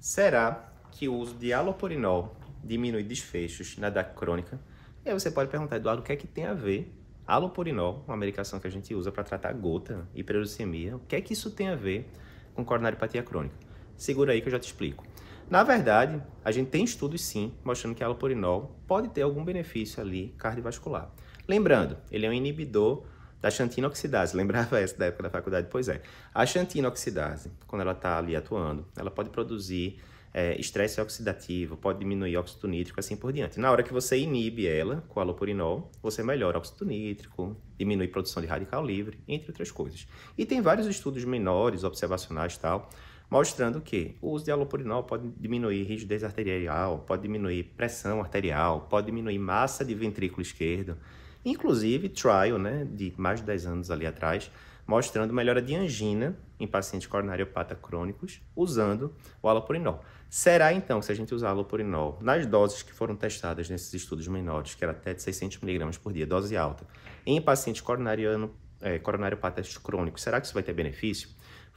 Será que o uso de alopurinol diminui desfechos na DAC crônica? E aí você pode perguntar, Eduardo, o que é que tem a ver alopurinol, uma medicação que a gente usa para tratar gota, hiperuricemia, o que é que isso tem a ver com coronariopatia crônica? Segura aí que eu já te explico. Na verdade, a gente tem estudos sim mostrando que a alopurinol pode ter algum benefício ali cardiovascular. Lembrando, ele é um inibidor da xantina oxidase. Lembrava essa da época da faculdade? Pois é. A xantina oxidase, quando ela está ali atuando, ela pode produzir é, estresse oxidativo, pode diminuir óxido nítrico, assim por diante. Na hora que você inibe ela com alopurinol, você melhora óxido nítrico, diminui produção de radical livre, entre outras coisas. E tem vários estudos menores, observacionais tal, mostrando que o uso de alopurinol pode diminuir rigidez arterial, pode diminuir pressão arterial, pode diminuir massa de ventrículo esquerdo, inclusive trial, né, de mais de 10 anos ali atrás, mostrando melhora de angina em pacientes coronariopata crônicos usando o alopurinol. Será então que se a gente usar alopurinol nas doses que foram testadas nesses estudos menores, que era até de 600 mg por dia, dose alta, em pacientes coronariano, é, coronariopatas crônicos, será que isso vai ter benefício?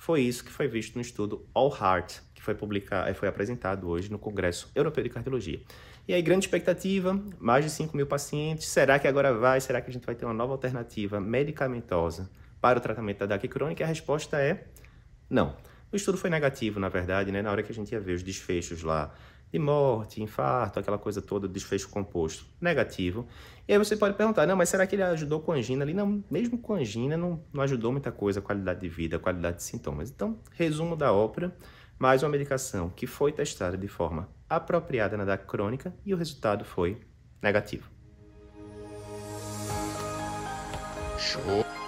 Foi isso que foi visto no estudo All Heart, que foi, publicado, é, foi apresentado hoje no Congresso Europeu de Cardiologia. E aí, grande expectativa, mais de 5 mil pacientes. Será que agora vai? Será que a gente vai ter uma nova alternativa medicamentosa para o tratamento da DAC crônica? A resposta é não. O estudo foi negativo, na verdade, né? Na hora que a gente ia ver os desfechos lá de morte, infarto, aquela coisa toda, desfecho composto, negativo. E aí você pode perguntar, não, mas será que ele ajudou com angina ali? Não, mesmo com angina não, não ajudou muita coisa, qualidade de vida, qualidade de sintomas. Então, resumo da ópera, mais uma medicação que foi testada de forma apropriada na DAC crônica e o resultado foi negativo. Show!